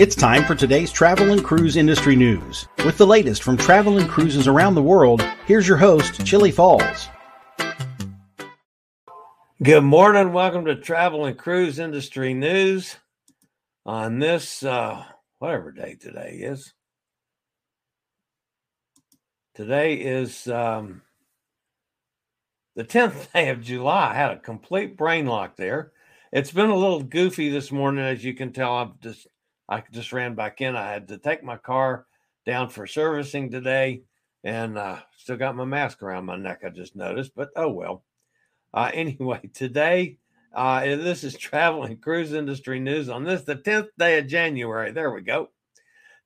It's time for today's travel and cruise industry news. With the latest from travel and cruises around the world, here's your host, Chillie Falls. Good morning. Welcome to Travel and Cruise Industry News on this, uh, whatever day today is. Today is um, the 10th day of July. I had a complete brain lock there. It's been a little goofy this morning, as you can tell. I've just I just ran back in. I had to take my car down for servicing today, and uh, still got my mask around my neck. I just noticed, but oh well. Uh, anyway, today uh, this is travel and cruise industry news on this the tenth day of January. There we go.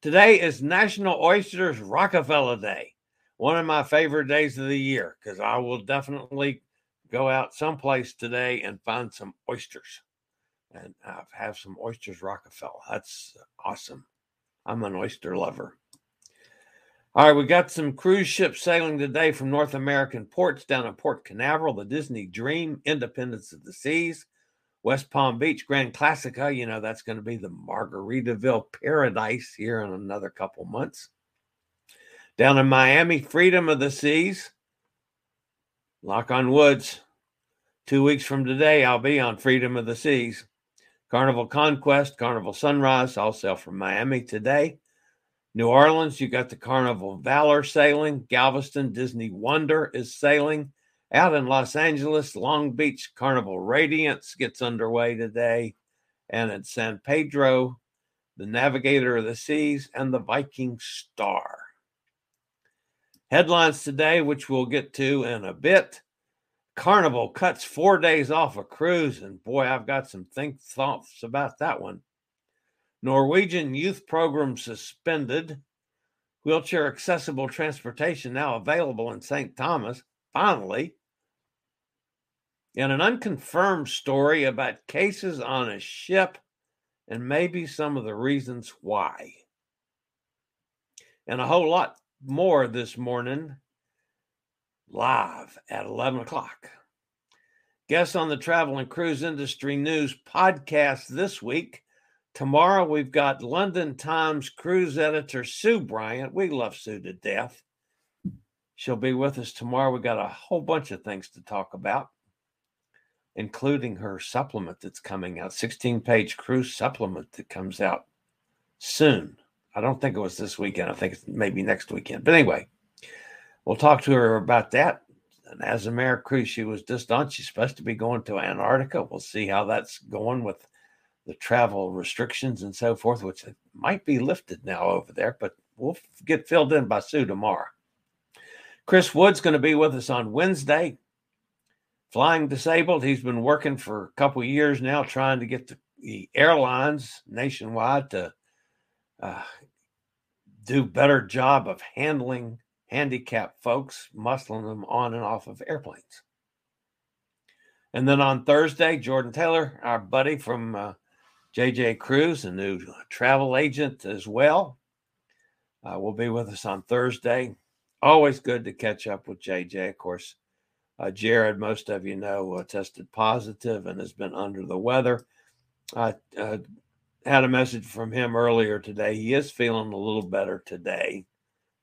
Today is National Oysters Rockefeller Day, one of my favorite days of the year because I will definitely go out someplace today and find some oysters and uh, have some oysters Rockefeller. That's awesome. I'm an oyster lover. All right, we got some cruise ships sailing today from North American ports down in Port Canaveral, the Disney Dream, Independence of the Seas, West Palm Beach, Grand Classica. You know, that's going to be the Margaritaville paradise here in another couple months. Down in Miami, Freedom of the Seas, Lock on Woods. Two weeks from today, I'll be on Freedom of the Seas. Carnival Conquest, Carnival Sunrise, all sail from Miami today. New Orleans, you got the Carnival Valor sailing. Galveston, Disney Wonder is sailing. Out in Los Angeles, Long Beach Carnival Radiance gets underway today. And in San Pedro, the Navigator of the Seas and the Viking Star. Headlines today, which we'll get to in a bit. Carnival cuts four days off a cruise, and boy, I've got some think thoughts about that one. Norwegian youth program suspended. Wheelchair accessible transportation now available in St. Thomas. Finally. And an unconfirmed story about cases on a ship and maybe some of the reasons why. And a whole lot more this morning live at 11 o'clock. Guests on the Travel and Cruise Industry News podcast this week. Tomorrow, we've got London Times cruise editor Sue Bryant. We love Sue to death. She'll be with us tomorrow. We got a whole bunch of things to talk about, including her supplement that's coming out 16 page cruise supplement that comes out soon. I don't think it was this weekend. I think it's maybe next weekend. But anyway, we'll talk to her about that. And as a cruise she was just on, she's supposed to be going to Antarctica. We'll see how that's going with the travel restrictions and so forth, which might be lifted now over there, but we'll get filled in by Sue tomorrow. Chris Wood's going to be with us on Wednesday. Flying disabled. He's been working for a couple years now trying to get the, the airlines nationwide to uh, do better job of handling handicapped folks, muscling them on and off of airplanes. And then on Thursday, Jordan Taylor, our buddy from uh, JJ Cruz, a new travel agent as well, uh, will be with us on Thursday. Always good to catch up with JJ. Of course, uh, Jared, most of you know, uh, tested positive and has been under the weather. I uh, had a message from him earlier today. He is feeling a little better today.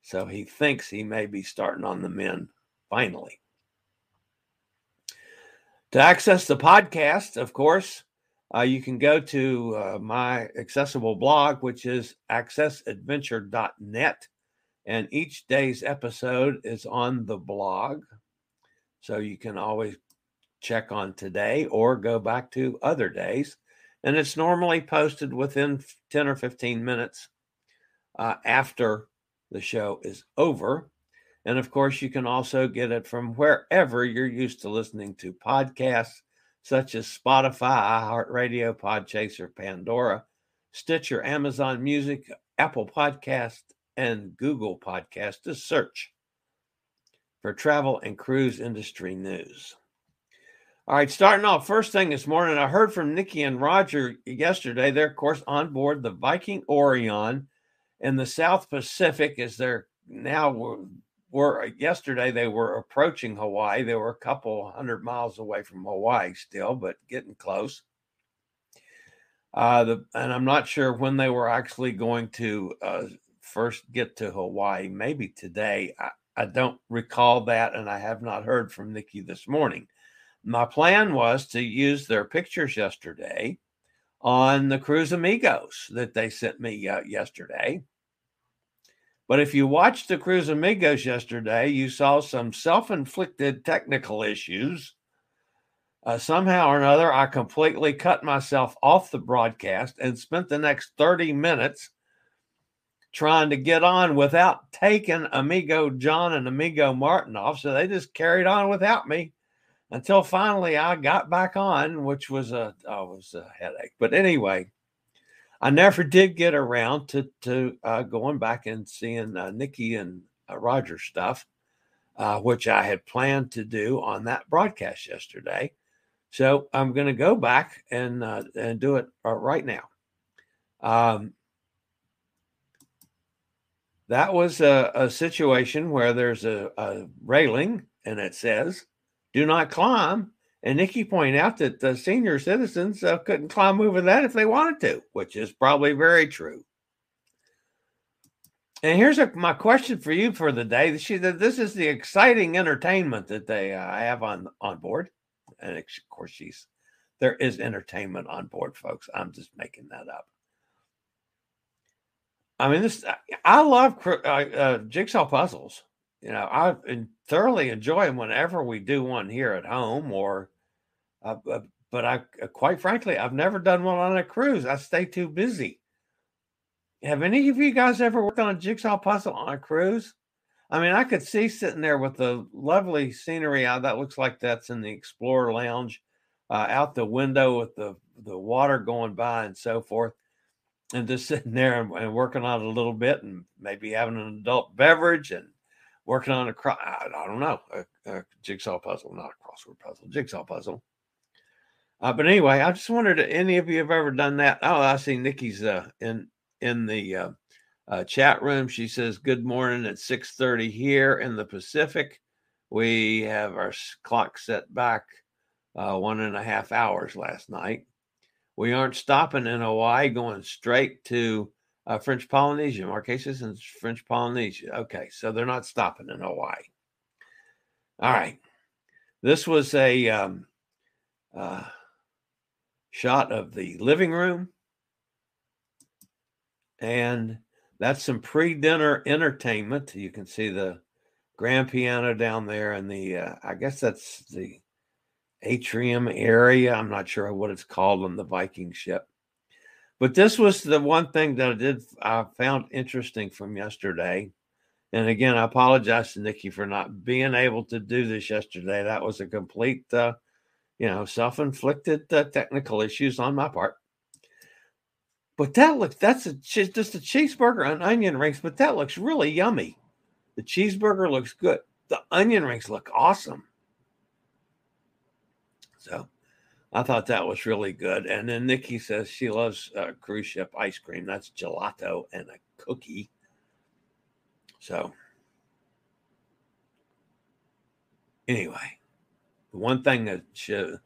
So he thinks he may be starting on the men finally. To access the podcast, of course, uh, you can go to uh, my accessible blog, which is accessadventure.net. And each day's episode is on the blog. So you can always check on today or go back to other days. And it's normally posted within 10 or 15 minutes uh, after the show is over. And of course, you can also get it from wherever you're used to listening to podcasts, such as Spotify, iHeartRadio, Podchaser, Pandora, Stitcher, Amazon Music, Apple Podcast, and Google Podcast to search for travel and cruise industry news. All right, starting off first thing this morning, I heard from Nikki and Roger yesterday. They're, of course, on board the Viking Orion in the South Pacific as they're now were, were yesterday they were approaching Hawaii. They were a couple hundred miles away from Hawaii still, but getting close. Uh, the, and I'm not sure when they were actually going to uh, first get to Hawaii. Maybe today. I, I don't recall that, and I have not heard from Nikki this morning. My plan was to use their pictures yesterday on the Cruise Amigos that they sent me uh, yesterday. But if you watched the Cruise Amigos yesterday, you saw some self inflicted technical issues. Uh, somehow or another, I completely cut myself off the broadcast and spent the next 30 minutes trying to get on without taking Amigo John and Amigo Martin off. So they just carried on without me until finally I got back on, which was a, oh, was a headache. But anyway, I never did get around to to uh, going back and seeing uh, Nikki and uh, Roger stuff, uh, which I had planned to do on that broadcast yesterday. So I'm going to go back and uh, and do it uh, right now. Um, that was a, a situation where there's a, a railing and it says, "Do not climb." And Nikki pointed out that the senior citizens uh, couldn't climb over that if they wanted to, which is probably very true. And here's a, my question for you for the day. She that this is the exciting entertainment that they uh, have on on board, and of course she's there is entertainment on board, folks. I'm just making that up. I mean, this I love uh, uh, jigsaw puzzles. You know, I thoroughly enjoy them whenever we do one here at home or uh, but I, uh, quite frankly, I've never done one on a cruise. I stay too busy. Have any of you guys ever worked on a jigsaw puzzle on a cruise? I mean, I could see sitting there with the lovely scenery out that looks like that's in the Explorer Lounge, uh, out the window with the the water going by and so forth, and just sitting there and, and working on it a little bit, and maybe having an adult beverage and working on a cross—I don't know a, a jigsaw puzzle, not a crossword puzzle, jigsaw puzzle. Uh, but anyway, I just wondered if any of you have ever done that. Oh, I see Nikki's uh, in in the uh, uh, chat room. She says, "Good morning at six thirty here in the Pacific. We have our clock set back uh, one and a half hours last night. We aren't stopping in Hawaii, going straight to uh, French Polynesia. Marquesas and French Polynesia. Okay, so they're not stopping in Hawaii. All right, this was a." Um, uh, shot of the living room. And that's some pre dinner entertainment. You can see the grand piano down there and the, uh, I guess that's the atrium area. I'm not sure what it's called on the Viking ship. But this was the one thing that I did, I found interesting from yesterday. And again, I apologize to Nikki for not being able to do this yesterday. That was a complete uh, you know, self-inflicted uh, technical issues on my part. But that looks that's a, just a cheeseburger and onion rings, but that looks really yummy. The cheeseburger looks good. The onion rings look awesome. So I thought that was really good. And then Nikki says she loves uh, cruise ship ice cream. That's gelato and a cookie. So, anyway, the one thing that she, uh,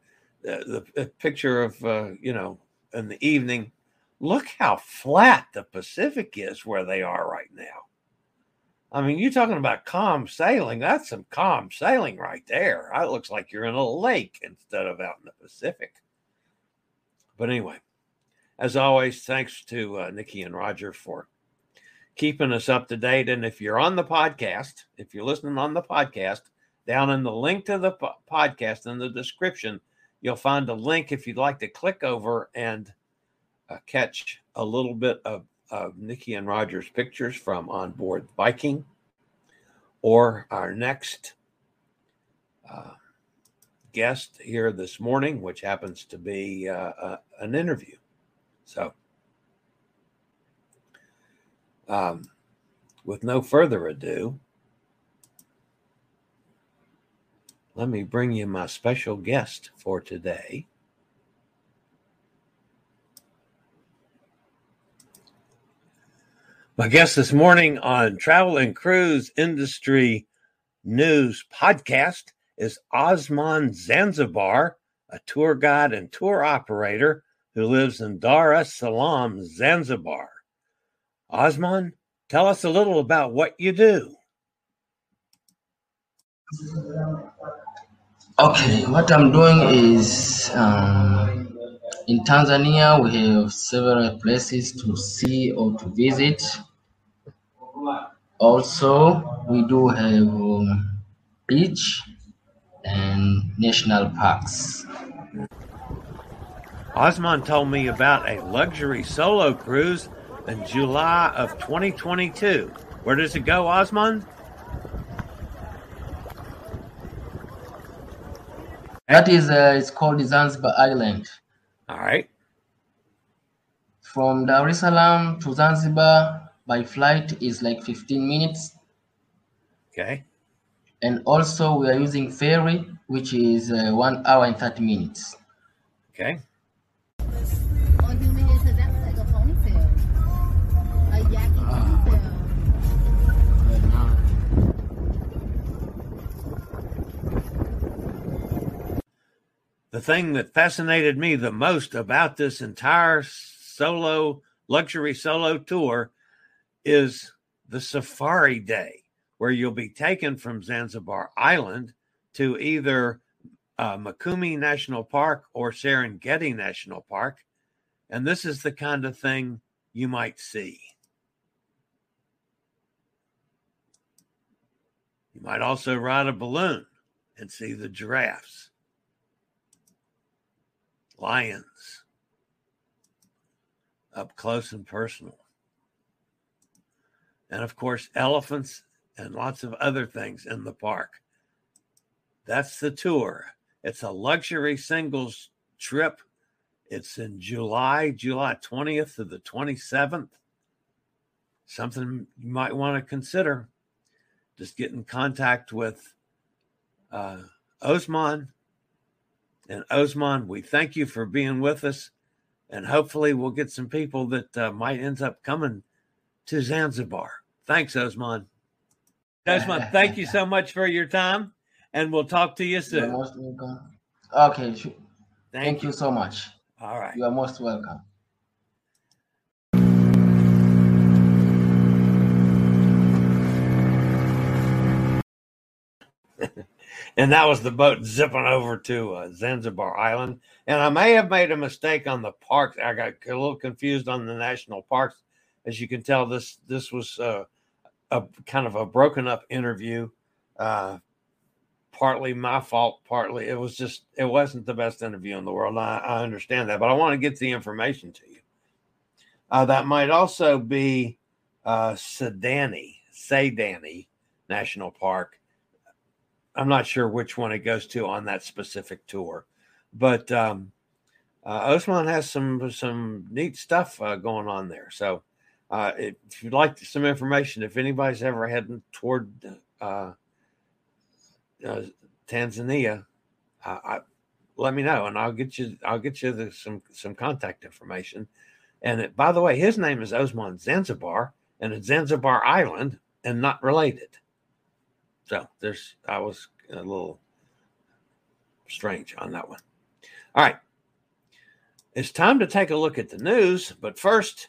the, the picture of, uh, you know, in the evening, look how flat the Pacific is where they are. I mean, you're talking about calm sailing. That's some calm sailing right there. It looks like you're in a lake instead of out in the Pacific. But anyway, as always, thanks to uh, Nikki and Roger for keeping us up to date. And if you're on the podcast, if you're listening on the podcast, down in the link to the po- podcast in the description, you'll find a link if you'd like to click over and uh, catch a little bit of of Nikki and Roger's pictures from on board Viking, or our next uh, guest here this morning, which happens to be uh, uh, an interview. So, um, with no further ado, let me bring you my special guest for today. My guest this morning on Travel and Cruise Industry News podcast is Osman Zanzibar, a tour guide and tour operator who lives in Dar es Salaam, Zanzibar. Osman, tell us a little about what you do. Okay, what I'm doing is um, in Tanzania, we have several places to see or to visit. Also, we do have um, beach and national parks. Osman told me about a luxury solo cruise in July of 2022. Where does it go, Osman? That is, uh, it's called Zanzibar Island. All right. From Dar es Salaam to Zanzibar by flight is like 15 minutes. Okay. And also, we are using ferry, which is uh, one hour and 30 minutes. Okay. Only thing we did to that was like a ponytail. A yaki ponytail. The thing that fascinated me the most about this entire solo luxury solo tour is the safari day, where you'll be taken from Zanzibar Island to either uh, Mikumi National Park or Serengeti National Park. And this is the kind of thing you might see. You might also ride a balloon and see the giraffes, lions, up close and personal. And of course, elephants and lots of other things in the park. That's the tour. It's a luxury singles trip. It's in July, July 20th to the 27th. Something you might want to consider. Just get in contact with uh, Osman. And Osman, we thank you for being with us. And hopefully, we'll get some people that uh, might end up coming to Zanzibar. Thanks, Osman. Osman, thank you so much for your time. And we'll talk to you You soon. most welcome. Okay. Thank, Thank you so much. All right. You are most welcome. and that was the boat zipping over to uh, Zanzibar Island. And I may have made a mistake on the parks. I got a little confused on the national parks. As you can tell, this this was uh, a kind of a broken up interview. Uh, partly my fault, partly it was just it wasn't the best interview in the world. I, I understand that, but I want to get the information to you. Uh, that might also be uh, Saadani, Saadani National Park. I'm not sure which one it goes to on that specific tour, but um, uh, Osman has some some neat stuff uh, going on there. So, uh, if you'd like some information, if anybody's ever heading toward uh, uh, Tanzania, I, I let me know, and I'll get you. I'll get you the, some some contact information. And it, by the way, his name is Osman Zanzibar, and it's Zanzibar Island, and not related. So there's. I was a little strange on that one. All right. It's time to take a look at the news, but first,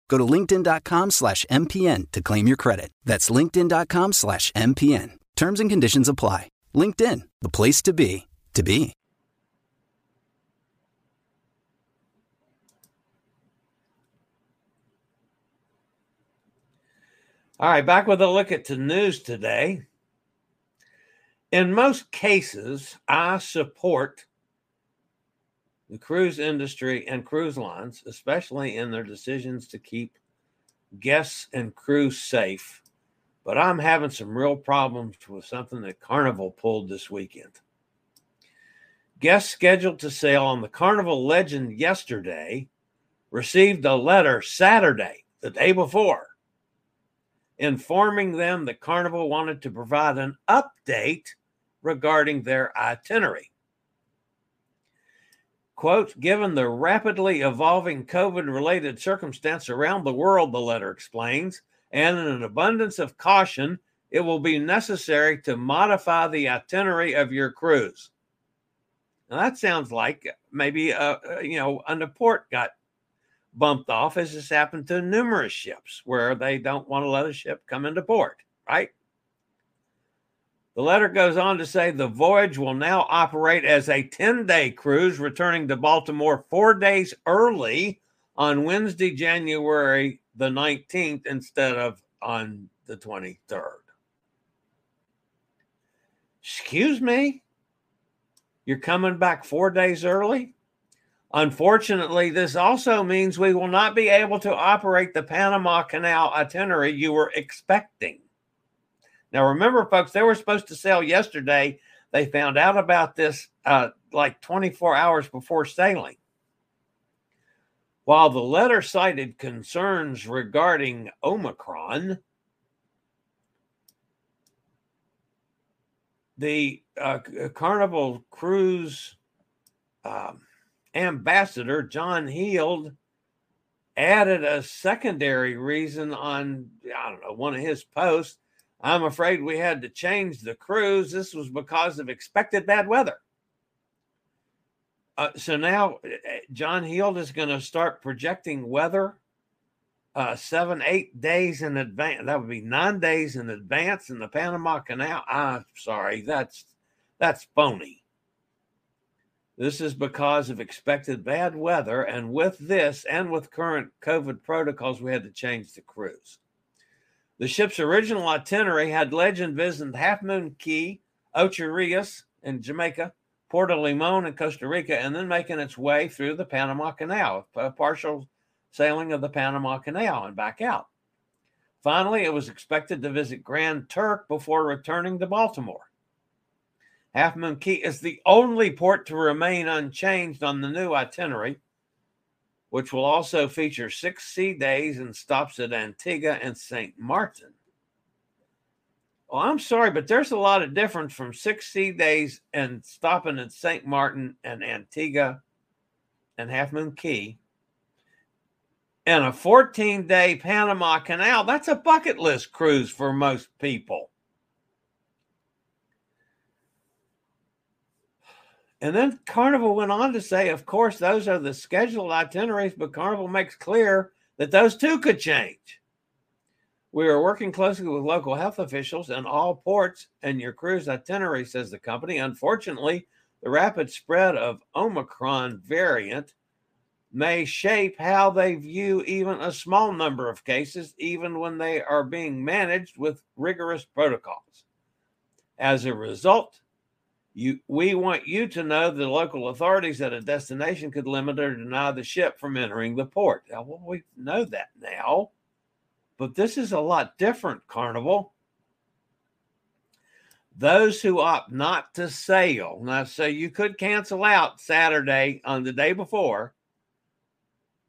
Go to linkedin.com slash MPN to claim your credit. That's linkedin.com slash MPN. Terms and conditions apply. LinkedIn, the place to be, to be. All right, back with a look at the news today. In most cases, I support the cruise industry and cruise lines, especially in their decisions to keep guests and crew safe. But I'm having some real problems with something that Carnival pulled this weekend. Guests scheduled to sail on the Carnival Legend yesterday received a letter Saturday, the day before, informing them that Carnival wanted to provide an update regarding their itinerary. Quote, given the rapidly evolving COVID related circumstance around the world, the letter explains, and in an abundance of caution, it will be necessary to modify the itinerary of your cruise. Now that sounds like maybe a, you know a port got bumped off, as has happened to numerous ships where they don't want to let a ship come into port, right? The letter goes on to say the voyage will now operate as a 10 day cruise, returning to Baltimore four days early on Wednesday, January the 19th, instead of on the 23rd. Excuse me? You're coming back four days early? Unfortunately, this also means we will not be able to operate the Panama Canal itinerary you were expecting. Now, remember, folks, they were supposed to sail yesterday. They found out about this uh, like 24 hours before sailing. While the letter cited concerns regarding Omicron, the uh, Carnival Cruise um, ambassador, John Heald, added a secondary reason on, I don't know, one of his posts I'm afraid we had to change the cruise. This was because of expected bad weather. Uh, so now eh, eh, John Heald is going to start projecting weather uh, seven, eight days in advance. That would be nine days in advance in the Panama Canal. I'm sorry, that's that's phony. This is because of expected bad weather, and with this and with current COVID protocols, we had to change the cruise. The ship's original itinerary had Legend visiting Half Moon Cay, Ocho Rios in Jamaica, Puerto Limon in Costa Rica, and then making its way through the Panama Canal, a partial sailing of the Panama Canal and back out. Finally, it was expected to visit Grand Turk before returning to Baltimore. Half Moon Cay is the only port to remain unchanged on the new itinerary, which will also feature six sea days and stops at Antigua and St. Martin. Well, I'm sorry, but there's a lot of difference from six sea days and stopping at St. Martin and Antigua and Half Moon Cay and a 14 day Panama Canal. That's a bucket list cruise for most people. And then Carnival went on to say, of course, those are the scheduled itineraries, but Carnival makes clear that those too could change. We are working closely with local health officials and all ports and your cruise itinerary, says the company. Unfortunately, the rapid spread of Omicron variant may shape how they view even a small number of cases, even when they are being managed with rigorous protocols. As a result, you, we want you to know the local authorities at a destination could limit or deny the ship from entering the port. Now, well, we know that now, but this is a lot different, Carnival. Those who opt not to sail, now, so you could cancel out Saturday on the day before.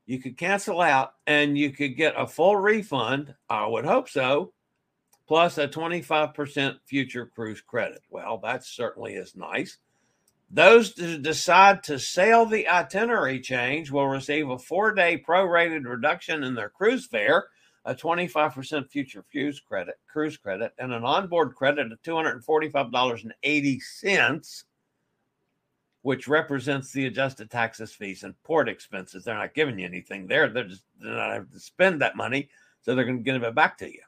You could cancel out and you could get a full refund. I would hope so plus a 25% future cruise credit. Well, that certainly is nice. Those who decide to sail the itinerary change will receive a four day prorated reduction in their cruise fare, a 25% future cruise credit, cruise credit, and an onboard credit of $245.80, which represents the adjusted taxes, fees, and port expenses. They're not giving you anything there. They're just they're not having to spend that money, so they're going to give it back to you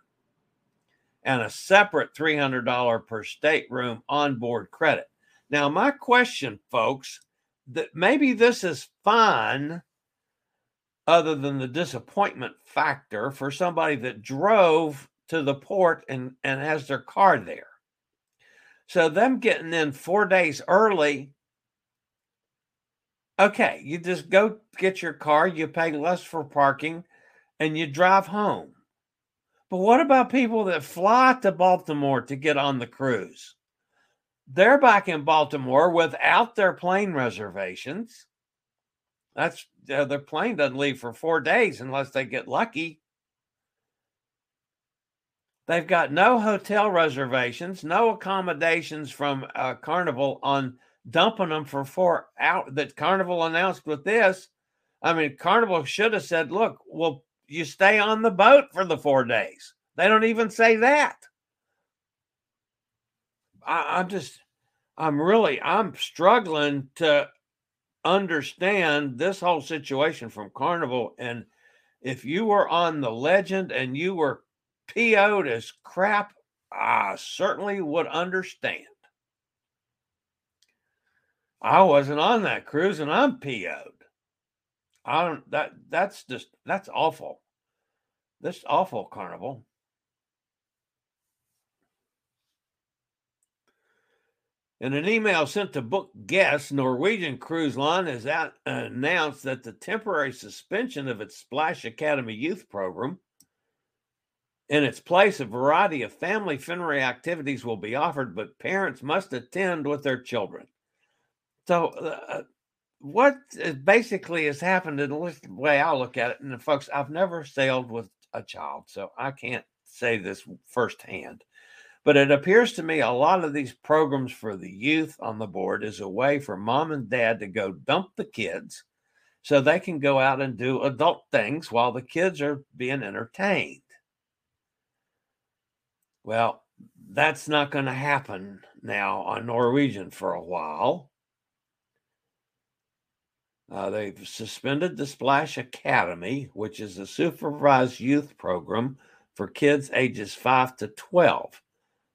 and a separate $300 per stateroom onboard credit. Now, my question, folks, that maybe this is fine other than the disappointment factor for somebody that drove to the port and, and has their car there. So them getting in four days early. Okay, you just go get your car, you pay less for parking, and you drive home. But what about people that fly to Baltimore to get on the cruise? They're back in Baltimore without their plane reservations. That's uh, their plane doesn't leave for four days unless they get lucky. They've got no hotel reservations, no accommodations from uh, Carnival on dumping them for four out that Carnival announced with this. I mean, Carnival should have said, "Look, we'll you stay on the boat for the four days. They don't even say that. I, I'm just, I'm really, I'm struggling to understand this whole situation from Carnival. And if you were on the legend and you were PO'd as crap, I certainly would understand. I wasn't on that cruise and I'm PO'd. I don't that that's just that's awful. This awful carnival. In an email sent to book guests, Norwegian Cruise Line has out, uh, announced that the temporary suspension of its Splash Academy youth program. In its place, a variety of family friendly activities will be offered, but parents must attend with their children. So, uh, what basically has happened, in the way I look at it, and folks, I've never sailed with a child, so I can't say this firsthand. But it appears to me a lot of these programs for the youth on the board is a way for mom and dad to go dump the kids so they can go out and do adult things while the kids are being entertained. Well, that's not going to happen now on Norwegian for a while. Uh, they've suspended the Splash Academy, which is a supervised youth program for kids ages 5 to 12.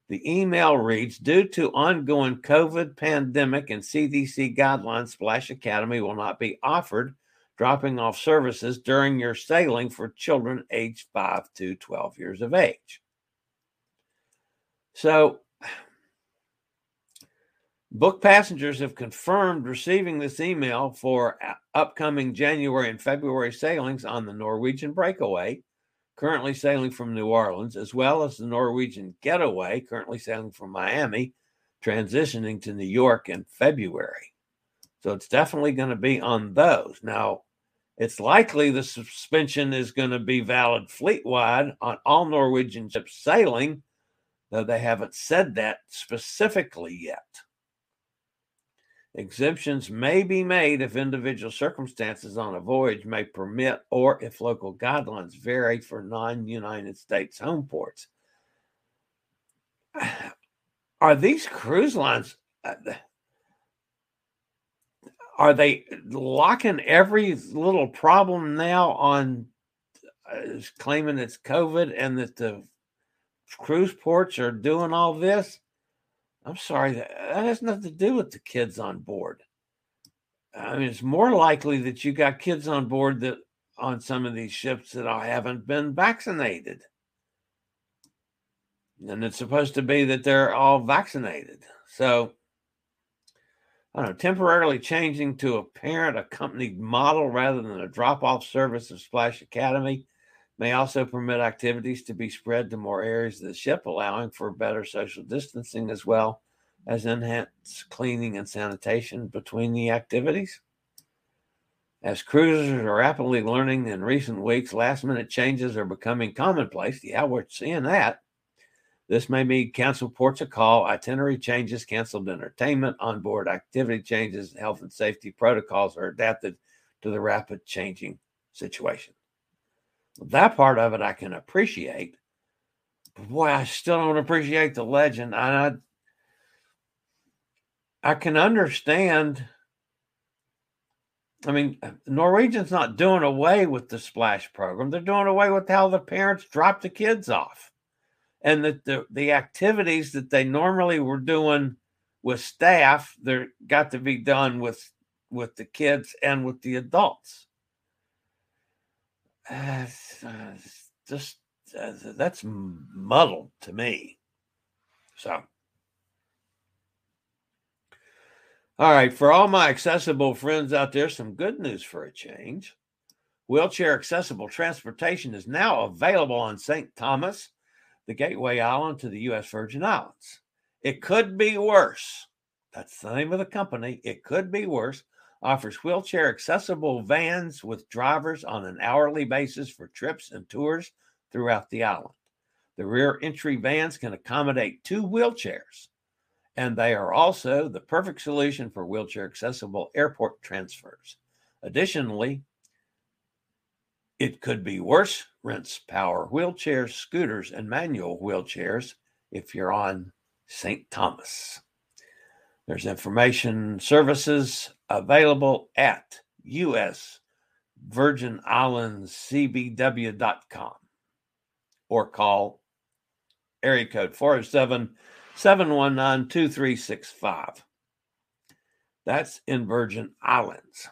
The email reads Due to ongoing COVID pandemic and CDC guidelines, Splash Academy will not be offered dropping off services during your sailing for children aged 5 to 12 years of age. So, Book passengers have confirmed receiving this email for upcoming January and February sailings on the Norwegian Breakaway, currently sailing from New Orleans, as well as the Norwegian Getaway, currently sailing from Miami, transitioning to New York in February. So it's definitely going to be on those. Now, it's likely the suspension is going to be valid fleet wide on all Norwegian ships sailing, though they haven't said that specifically yet. Exemptions may be made if individual circumstances on a voyage may permit or if local guidelines vary for non United States home ports. Are these cruise lines? Uh, are they locking every little problem now on uh, claiming it's COVID and that the cruise ports are doing all this? I'm sorry, that, that has nothing to do with the kids on board. I mean, it's more likely that you got kids on board that on some of these ships that I haven't been vaccinated. And it's supposed to be that they're all vaccinated. So, I don't know, temporarily changing to a parent accompanied model rather than a drop off service of Splash Academy may also permit activities to be spread to more areas of the ship, allowing for better social distancing as well as enhanced cleaning and sanitation between the activities. As cruisers are rapidly learning in recent weeks, last minute changes are becoming commonplace. Yeah, we're seeing that. This may mean canceled ports of call, itinerary changes, canceled entertainment, onboard activity changes, health and safety protocols are adapted to the rapid changing situation. That part of it I can appreciate. But boy, I still don't appreciate the legend. I I can understand. I mean, uh, Norwegian's not doing away with the splash program. They're doing away with how the parents drop the kids off. And that the, the activities that they normally were doing with staff, they're got to be done with with the kids and with the adults. Uh, just uh, that's muddled to me. So. All right, for all my accessible friends out there, some good news for a change. Wheelchair accessible transportation is now available on St. Thomas, the gateway island to the U.S. Virgin Islands. It could be worse. That's the name of the company. It could be worse. Offers wheelchair accessible vans with drivers on an hourly basis for trips and tours throughout the island. The rear entry vans can accommodate two wheelchairs and they are also the perfect solution for wheelchair accessible airport transfers. Additionally, it could be worse rents power wheelchairs, scooters, and manual wheelchairs if you're on St. Thomas. There's information services available at US Virgin Islands CBW.com or call area code 407 719 2365. That's in Virgin Islands.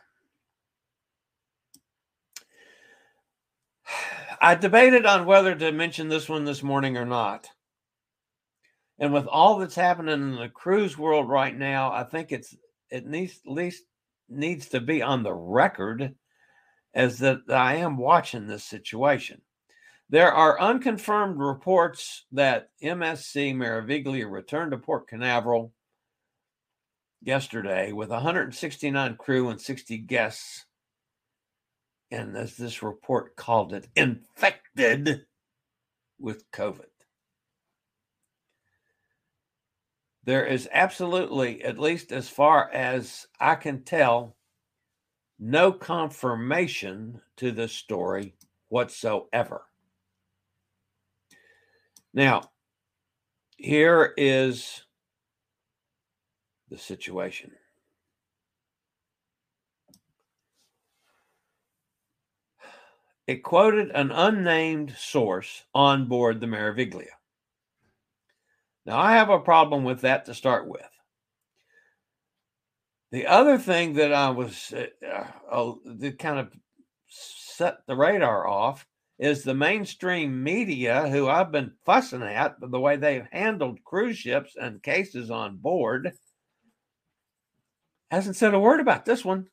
I debated on whether to mention this one this morning or not. And with all that's happening in the cruise world right now, I think it's it needs at least needs to be on the record as that I am watching this situation. There are unconfirmed reports that MSC Meraviglia returned to Port Canaveral yesterday with 169 crew and 60 guests. And as this report called it, infected with COVID. There is absolutely, at least as far as I can tell, no confirmation to this story whatsoever. Now, here is the situation. It quoted an unnamed source on board the Meraviglia. Now, I have a problem with that to start with. The other thing that I was uh, uh, that kind of set the radar off is the mainstream media, who I've been fussing at the way they've handled cruise ships and cases on board, hasn't said a word about this one.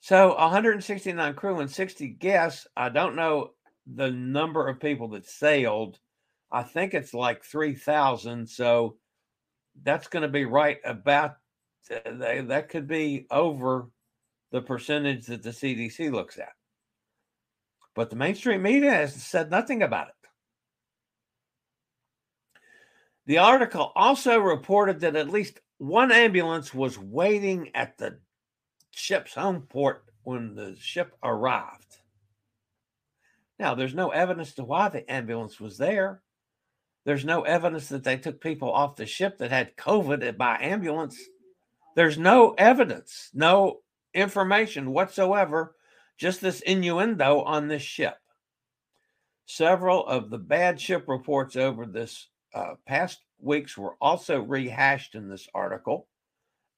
So 169 crew and 60 guests. I don't know the number of people that sailed. I think it's like 3,000. So that's going to be right about uh, that could be over the percentage that the CDC looks at. But the mainstream media has said nothing about it. The article also reported that at least one ambulance was waiting at the ship's home port when the ship arrived. Now, there's no evidence to why the ambulance was there. There's no evidence that they took people off the ship that had COVID by ambulance. There's no evidence, no information whatsoever, just this innuendo on this ship. Several of the bad ship reports over this uh, past weeks were also rehashed in this article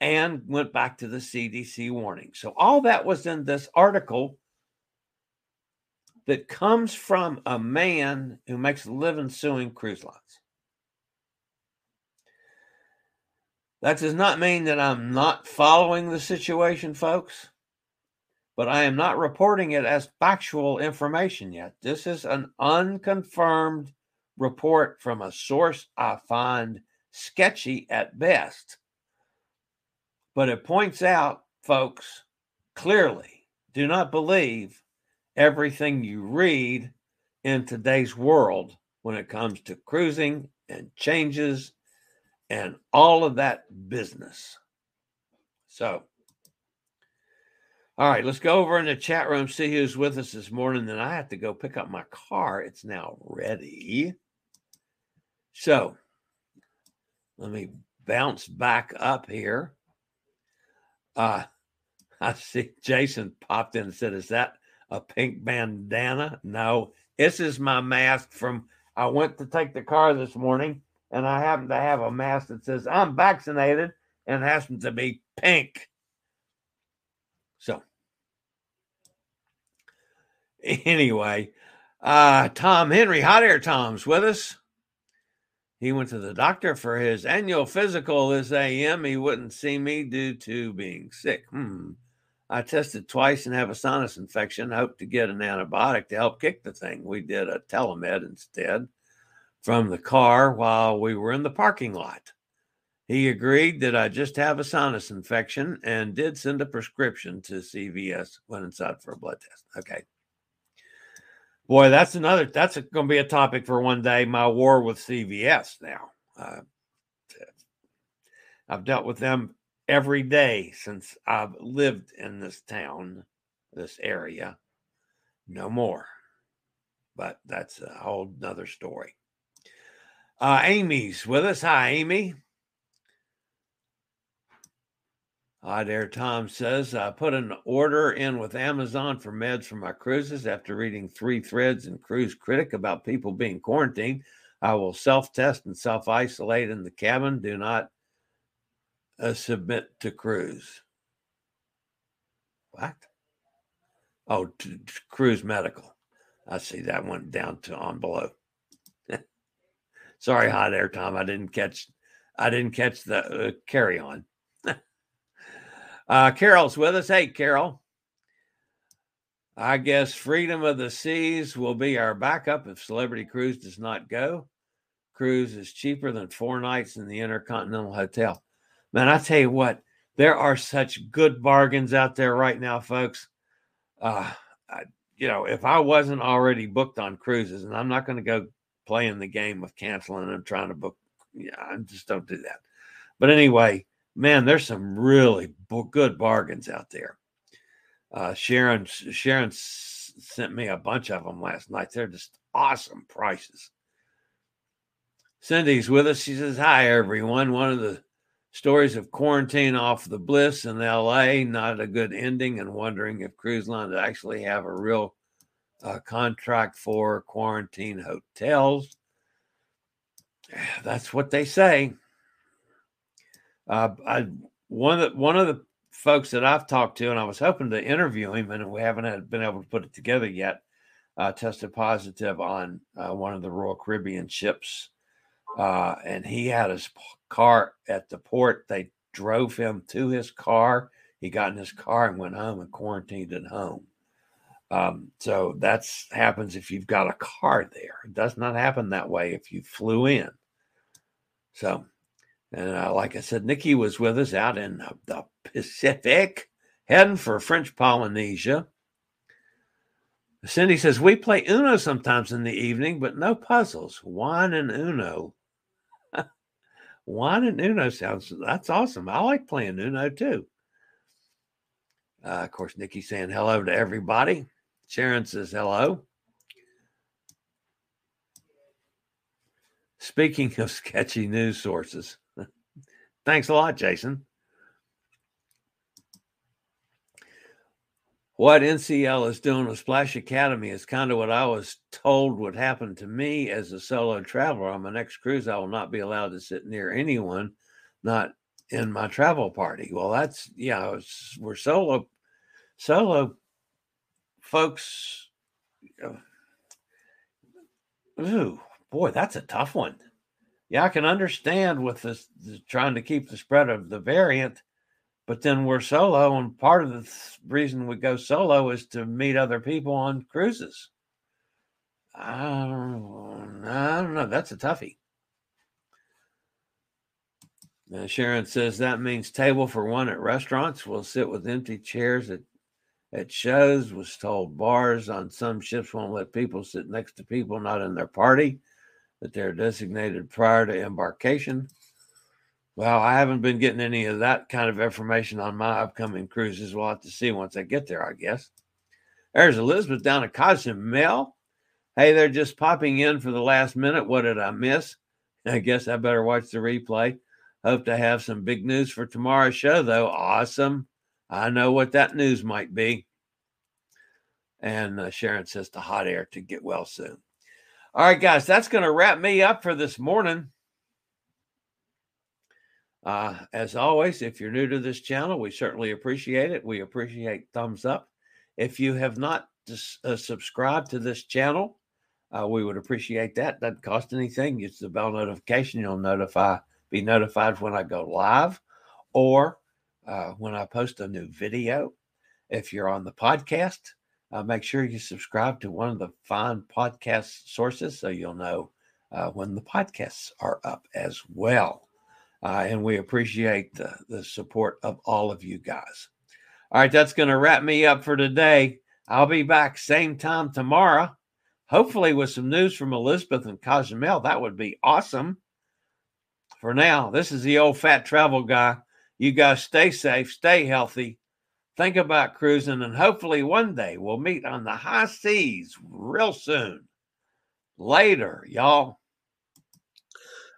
and went back to the CDC warning. So, all that was in this article that comes from a man who makes a living suing cruise lines. That does not mean that I'm not following the situation, folks, but I am not reporting it as factual information yet. This is an unconfirmed report from a source I find sketchy at best. But it points out, folks, clearly do not believe everything you read in today's world when it comes to cruising and changes and all of that business. So, all right, let's go over in the chat room, see who's with us this morning. Then I have to go pick up my car. It's now ready. So let me bounce back up here. Uh, I see Jason popped in and said, Is that a pink bandana? No, this is my mask from I went to take the car this morning and I happen to have a mask that says I'm vaccinated and happens to be pink. So, anyway, uh, Tom Henry, hot air Tom's with us. He went to the doctor for his annual physical this AM. He wouldn't see me due to being sick. Hmm. I tested twice and have a sinus infection. Hope to get an antibiotic to help kick the thing. We did a telemed instead from the car while we were in the parking lot. He agreed that I just have a sinus infection and did send a prescription to CVS. Went inside for a blood test. Okay. Boy, that's another. That's going to be a topic for one day. My war with CVS. Now, uh, I've dealt with them every day since I've lived in this town, this area. No more, but that's a whole nother story. Uh, Amy's with us. Hi, Amy. Hi there, Tom says. I put an order in with Amazon for meds for my cruises after reading three threads in Cruise Critic about people being quarantined. I will self test and self isolate in the cabin. Do not uh, submit to cruise. What? Oh, to, to cruise medical. I see that one down to on below. Sorry, hot air, Tom. I didn't catch. I didn't catch the uh, carry on. Uh, Carol's with us. Hey, Carol. I guess Freedom of the Seas will be our backup if Celebrity Cruise does not go. Cruise is cheaper than four nights in the Intercontinental Hotel. Man, I tell you what, there are such good bargains out there right now, folks. Uh, I, you know, if I wasn't already booked on cruises, and I'm not going to go playing the game of canceling and trying to book, yeah, I just don't do that. But anyway, man, there's some really good bargains out there. Uh, Sharon Sharon sent me a bunch of them last night. They're just awesome prices. Cindy's with us. She says, "Hi everyone. One of the stories of quarantine off the Bliss in L.A. Not a good ending, and wondering if cruise lines actually have a real uh, contract for quarantine hotels. That's what they say." Uh, I one of the, one of the folks that I've talked to, and I was hoping to interview him, and we haven't been able to put it together yet. Uh, tested positive on uh, one of the Royal Caribbean ships, uh, and he had his car at the port. They drove him to his car. He got in his car and went home and quarantined at home. Um, so that's happens if you've got a car there. It does not happen that way if you flew in. So and uh, like I said, Nicki was with us out in the Pacific, heading for French Polynesia. Cindy says, We play Uno sometimes in the evening, but no puzzles. Wine and Uno. Wine and Uno sounds, that's awesome. I like playing Uno too. Uh, of course, Nicki's saying hello to everybody. Sharon says hello. Speaking of sketchy news sources, Thanks a lot, Jason. What NCL is doing with Splash Academy is kind of what I was told would happen to me as a solo traveler. On my next cruise, I will not be allowed to sit near anyone, not in my travel party. Well, that's yeah, we're solo, solo folks. Uh, ooh, boy, that's a tough one. Yeah, I can understand with this, this trying to keep the spread of the variant but then we're solo and part of the reason we go solo is to meet other people on cruises. I don't, know that's a toughie. Now sharon says that means table for one at restaurants we'll sit with empty chairs at at shows was told bars on some ships won't let people sit next to people not in their party that they're designated prior to embarkation well, I haven't been getting any of that kind of information on my upcoming cruises. We'll have to see once I get there, I guess. There's Elizabeth down at Cozumel. Hey, they're just popping in for the last minute. What did I miss? I guess I better watch the replay. Hope to have some big news for tomorrow's show, though. Awesome. I know what that news might be. And uh, Sharon says to hot air to get well soon. All right, guys, that's going to wrap me up for this morning. Uh, as always, if you're new to this channel, we certainly appreciate it. We appreciate thumbs up. If you have not uh, subscribed to this channel, uh, we would appreciate that. Doesn't cost anything. It's the bell notification. You'll notify, be notified when I go live or uh, when I post a new video. If you're on the podcast, uh, make sure you subscribe to one of the fine podcast sources so you'll know uh, when the podcasts are up as well. Uh, and we appreciate the, the support of all of you guys. All right, that's going to wrap me up for today. I'll be back same time tomorrow, hopefully with some news from Elizabeth and Cozumel. That would be awesome. For now, this is the old fat travel guy. You guys stay safe, stay healthy, think about cruising, and hopefully one day we'll meet on the high seas real soon. Later, y'all.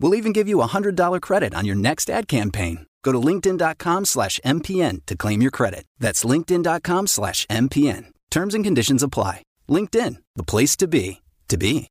We'll even give you a $100 credit on your next ad campaign. Go to linkedin.com slash MPN to claim your credit. That's linkedin.com slash MPN. Terms and conditions apply. LinkedIn, the place to be, to be.